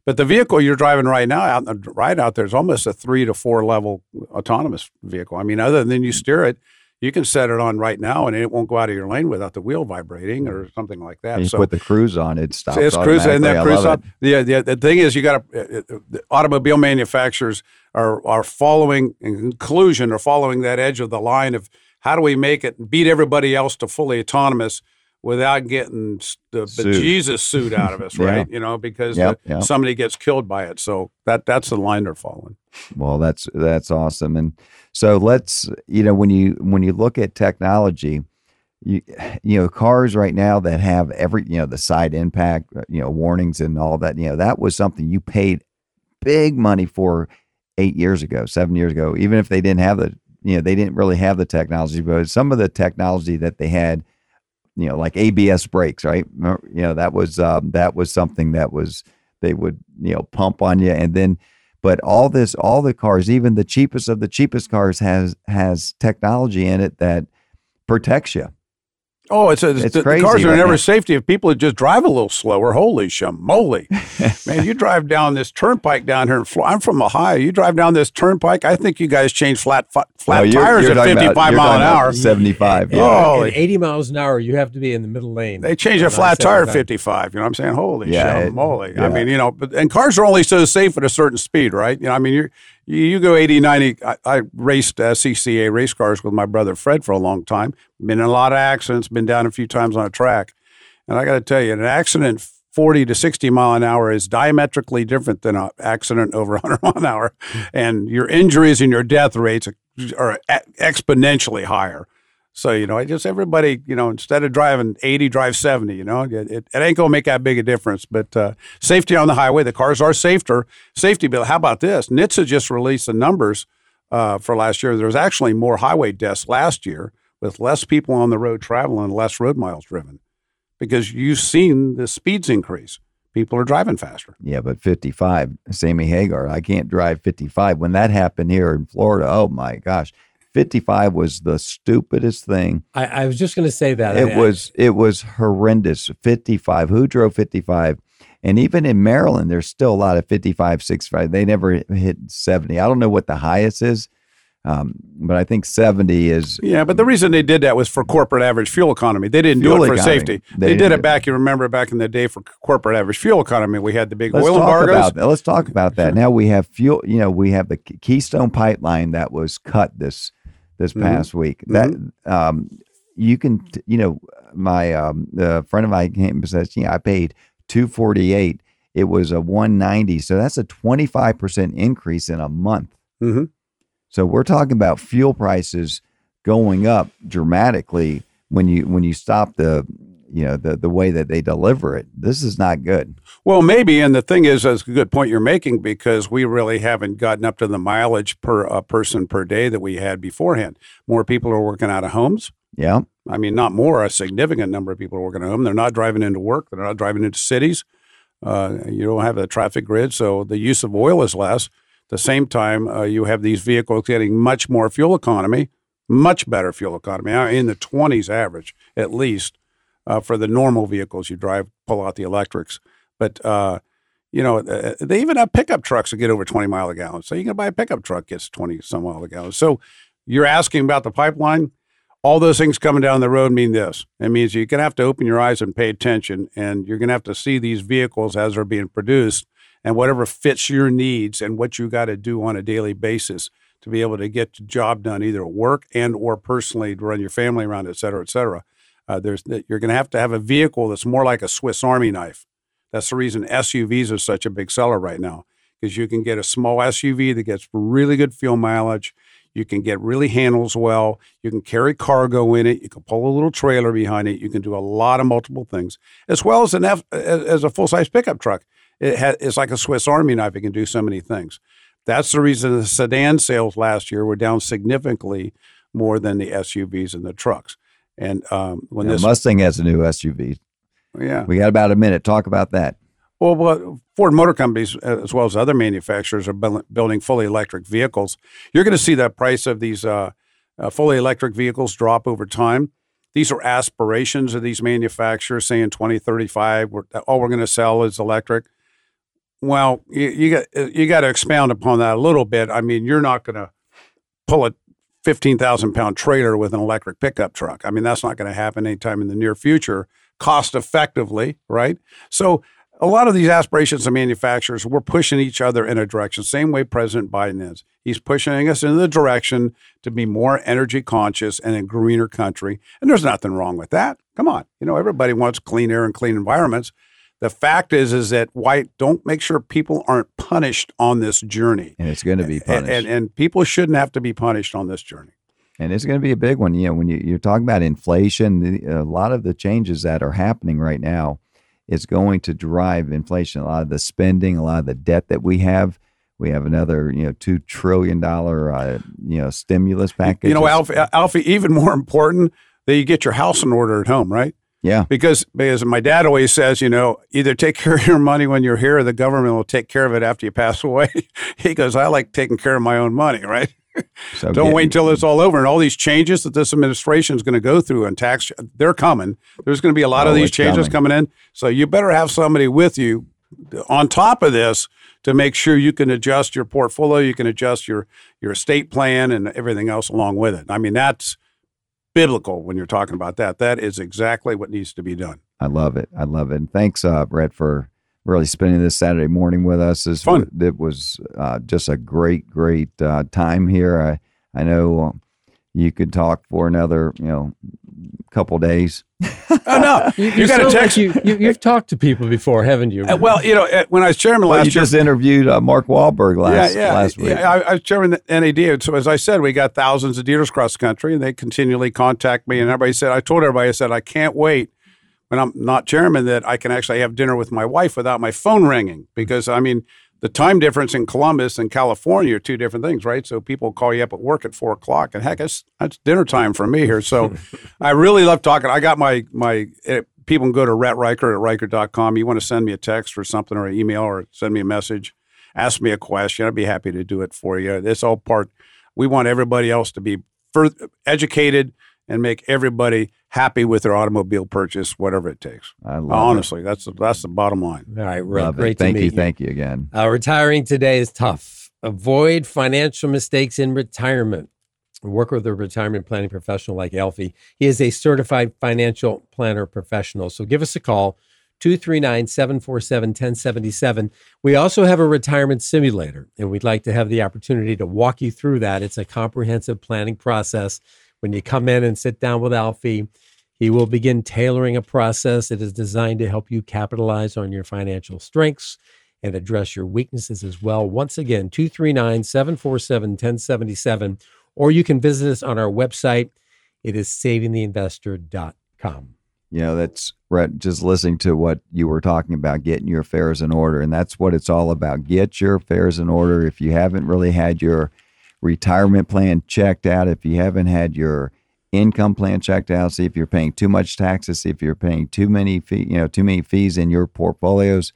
But the vehicle you're driving right now, out right out there, is almost a three to four level autonomous vehicle. I mean, other than you steer it, you can set it on right now and it won't go out of your lane without the wheel vibrating or something like that. And you so put the cruise on, it stops. It's cruise and that cruise up. The, the, the thing is, you got to uh, uh, automobile manufacturers are are following in conclusion are following that edge of the line of how do we make it beat everybody else to fully autonomous without getting the Jesus suit out of us, right? yeah. You know, because yep, the, yep. somebody gets killed by it. So that that's the line they're following. Well, that's that's awesome. And so let's you know when you when you look at technology, you you know cars right now that have every you know the side impact uh, you know warnings and all that you know that was something you paid big money for eight years ago, seven years ago. Even if they didn't have the you know they didn't really have the technology, but some of the technology that they had you know, like ABS brakes, right? You know, that was um, that was something that was they would you know pump on you, and then but all this, all the cars, even the cheapest of the cheapest cars, has has technology in it that protects you. Oh, it's, a, it's the, crazy, cars are never safety if people just drive a little slower. Holy shamoly. Man, you drive down this turnpike down here. I'm from Ohio. You drive down this turnpike. I think you guys change flat flat no, you're, tires you're at 55 about, miles an hour. 75. Yeah. Oh, at 80 miles an hour, you have to be in the middle lane. They change a flat tire at 55. You know what I'm saying? Holy yeah, shamoly. It, yeah. I mean, you know, but, and cars are only so safe at a certain speed, right? You know, I mean, you're, you go 80, 90. I, I raced uh, CCA race cars with my brother Fred for a long time. Been in a lot of accidents, been down a few times on a track. And I got to tell you, an accident 40 to 60 mile an hour is diametrically different than an accident over 100 mile an hour. And your injuries and your death rates are exponentially higher. So, you know, I just everybody, you know, instead of driving 80, drive 70, you know, it, it, it ain't going to make that big a difference. But uh, safety on the highway, the cars are safer. Safety bill, how about this? NHTSA just released the numbers uh, for last year. There was actually more highway deaths last year with less people on the road traveling less road miles driven because you've seen the speeds increase. People are driving faster. Yeah, but 55, Sammy Hagar, I can't drive 55. When that happened here in Florida, oh my gosh, 55 was the stupidest thing. I, I was just going to say that. It I, was it was horrendous. 55. Who drove 55? And even in Maryland, there's still a lot of 55, 65. They never hit 70. I don't know what the highest is, um, but I think 70 is. Yeah, but the reason they did that was for corporate average fuel economy. They didn't do it for economy. safety. They, they did it back, you remember, back in the day for corporate average fuel economy. We had the big let's oil talk embargoes. About that. Let's talk about that. Now we have fuel, you know, we have the Keystone pipeline that was cut this this mm-hmm. past mm-hmm. week. That mm-hmm. um, you can, you know, my um, the friend of mine came and says, yeah, I paid two forty eight. It was a one ninety, so that's a twenty five percent increase in a month. Mm-hmm. So we're talking about fuel prices going up dramatically when you when you stop the you know the the way that they deliver it. This is not good. Well, maybe, and the thing is, that's a good point you're making because we really haven't gotten up to the mileage per uh, person per day that we had beforehand. More people are working out of homes. Yeah, I mean, not more. A significant number of people are working at home. They're not driving into work. They're not driving into cities. Uh, you don't have a traffic grid, so the use of oil is less. At the same time, uh, you have these vehicles getting much more fuel economy, much better fuel economy, uh, in the 20s average at least uh, for the normal vehicles you drive, pull out the electrics. But uh, you know, uh, they even have pickup trucks that get over 20 mile a gallon. So you can buy a pickup truck gets 20 some mile a gallon. So you're asking about the pipeline. All those things coming down the road mean this. It means you're going to have to open your eyes and pay attention, and you're going to have to see these vehicles as they're being produced and whatever fits your needs and what you got to do on a daily basis to be able to get the job done, either at work and or personally to run your family around, et cetera, et cetera. Uh, there's you're going to have to have a vehicle that's more like a Swiss Army knife. That's the reason SUVs are such a big seller right now because you can get a small SUV that gets really good fuel mileage. You can get really handles well. You can carry cargo in it. You can pull a little trailer behind it. You can do a lot of multiple things, as well as an F, as a full size pickup truck. It has, it's like a Swiss Army knife. It can do so many things. That's the reason the sedan sales last year were down significantly more than the SUVs and the trucks. And um, when yeah, this Mustang has a new SUV. Yeah, we got about a minute. Talk about that. Well, well, Ford Motor Companies, uh, as well as other manufacturers, are building fully electric vehicles. You're going to see the price of these uh, uh, fully electric vehicles drop over time. These are aspirations of these manufacturers saying 2035, we're, all we're going to sell is electric. Well, you, you got you got to expound upon that a little bit. I mean, you're not going to pull a 15,000 pound trailer with an electric pickup truck. I mean, that's not going to happen anytime in the near future, cost effectively, right? So, a lot of these aspirations of manufacturers, we're pushing each other in a direction, same way President Biden is. He's pushing us in the direction to be more energy conscious and a greener country. And there's nothing wrong with that. Come on. You know, everybody wants clean air and clean environments. The fact is, is that white don't make sure people aren't punished on this journey, and it's going to be punished, and, and, and people shouldn't have to be punished on this journey. And it's going to be a big one. You know, when you, you're talking about inflation, a lot of the changes that are happening right now is going to drive inflation. A lot of the spending, a lot of the debt that we have. We have another, you know, two trillion dollar, uh, you know, stimulus package. You know, Alfie, Alfie, even more important that you get your house in order at home, right? Yeah. Because because my dad always says, you know, either take care of your money when you're here or the government will take care of it after you pass away. he goes, I like taking care of my own money, right? So Don't wait until it's all over. And all these changes that this administration is going to go through and tax, they're coming. There's going to be a lot oh, of these changes coming. coming in. So you better have somebody with you on top of this to make sure you can adjust your portfolio, you can adjust your your estate plan and everything else along with it. I mean, that's biblical when you're talking about that. That is exactly what needs to be done. I love it. I love it. And thanks, uh, Rhett, for really spending this Saturday morning with us. This fun. It was uh, just a great, great uh, time here. I I know you could talk for another, you know, couple days. oh, no, You, you, got to sound like text. you, you. You've talked to people before, haven't you? Uh, well, you know, uh, when I was chairman Well, last you year, just interviewed uh, Mark Wahlberg last yeah, yeah, last week. Yeah, I, I was chairman of the NADA. So as I said, we got thousands of dealers across the country, and they continually contact me. And everybody said, I told everybody, I said, I can't wait when I'm not chairman that I can actually have dinner with my wife without my phone ringing because I mean the time difference in Columbus and California are two different things, right? So people call you up at work at four o'clock, and heck, that's, that's dinner time for me here. So I really love talking. I got my my. eh, people can go to Rhett Ricart at Ricart.com. You want to send me a text or something or an email or send me a message, ask me a question. I'd be happy to do it for you. It's all part. We want everybody else to be further educated and make everybody happy with their automobile purchase, whatever it takes. I love Honestly, that's the, that's the bottom line. All right. Rick, Love great it. to Thank meet you. Thank you again. Uh, retiring today is tough. Avoid financial mistakes in retirement. Work with a retirement planning professional like Alfie. He is a certified financial planner professional. So give us a call, 239 747 1077. We also have a retirement simulator, and we'd like to have the opportunity to walk you through that. It's a comprehensive planning process. When you come in and sit down with Alfie, he will begin tailoring a process that is designed to help you capitalize on your financial strengths and address your weaknesses as well. Once again, 239 747 1077, or you can visit us on our website. It is savingtheinvestor.com. You know, that's Rhett, just listening to what you were talking about, getting your affairs in order. And that's what it's all about. Get your affairs in order. If you haven't really had your retirement plan checked out, if you haven't had your income plan checked out, see if you're paying too much taxes, see if you're paying too many fee, you know, too many fees in your portfolios,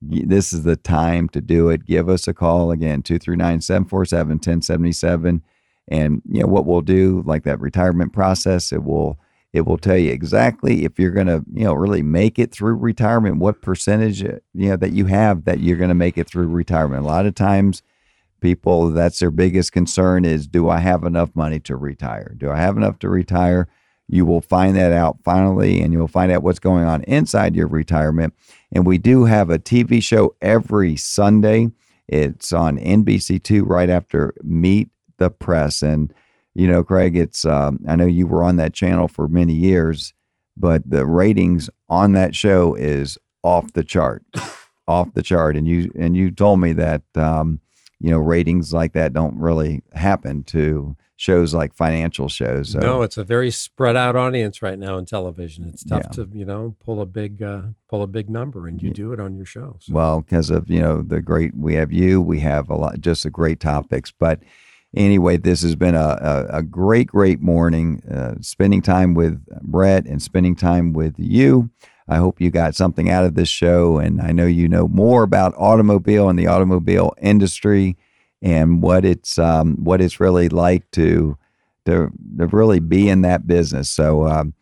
this is the time to do it. Give us a call again, 239 747 1077. And, you know, what we'll do, like that retirement process, it will it will tell you exactly if you're going to you know really make it through retirement what percentage uh, you know that you have that you're going to make it through retirement a lot of times people that's their biggest concern is do i have enough money to retire? Do i have enough to retire? You will find that out finally and you'll find out what's going on inside your retirement. And we do have a tv show every sunday. It's on nbc2 right after meet the press. And you know, Craig, it's um, I know you were on that channel for many years, but the ratings on that show is off the chart, off the chart. And you and you told me that um, you know ratings like that don't really happen to shows like financial shows. So, No, it's a very spread out audience right now in television. It's tough Yeah. to, you know, pull a big uh, pull a big number and you do it on your show. So. well, because of you know the great we have you, we have a lot just a great topics, but. Anyway, this has been a, a, a great, great morning. Uh, spending time with Rhett and spending time with you. I hope you got something out of this show, and I know you know more about automobile and the automobile industry and what it's um, what it's really like to to to really be in that business. So um,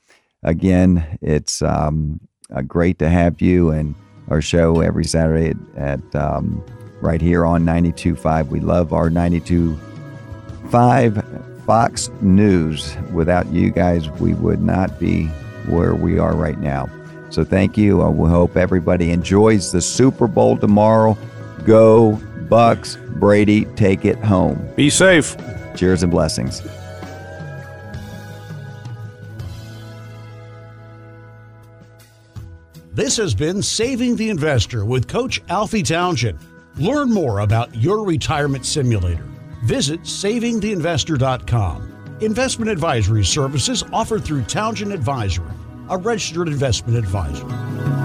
again, it's um, uh, great to have you and our show every Saturday at, at um, right here on 92.5. We love our 92.5 Fox News. Without you guys, we would not be where we are right now. So thank you. I we hope everybody enjoys the Super Bowl tomorrow. Go Bucs, Brady, take it home. Be safe. Cheers and blessings. This has been Saving the Investor with Coach Alfie Townsend. Learn more about your retirement simulator. Visit savingtheinvestor.com. Investment advisory services offered through Townsend Advisory, a registered investment advisor.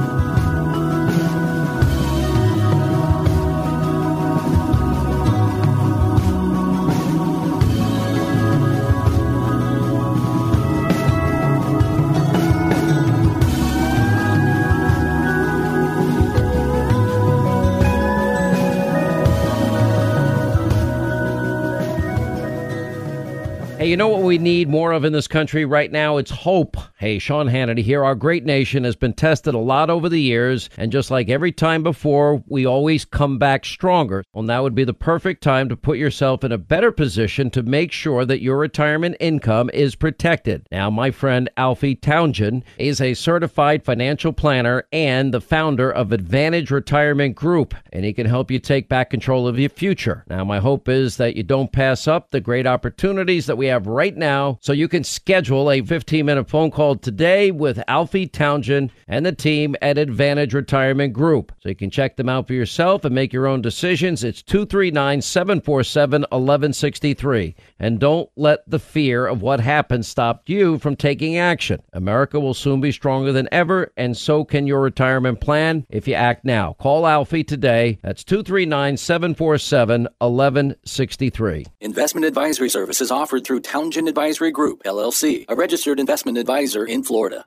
You know what we need more of in this country right now? It's hope. Hey, Sean Hannity here. Our great nation has been tested a lot over the years, and just like every time before, we always come back stronger. Well, now would be the perfect time to put yourself in a better position to make sure that your retirement income is protected. Now, my friend Alfie Townsend is a certified financial planner and the founder of Advantage Retirement Group, and he can help you take back control of your future. Now, my hope is that you don't pass up the great opportunities that we have right now so you can schedule a 15 minute phone call today with Alfie Townsend and the team at Advantage Retirement Group. So you can check them out for yourself and make your own decisions. It's 239 747 1163. And don't let the fear of what happened stop you from taking action. America will soon be stronger than ever, and so can your retirement plan if you act now. Call Alfie today. That's 239 747 1163. Investment advisory services offered through Townsend Advisory Group, LLC, a registered investment advisor in Florida.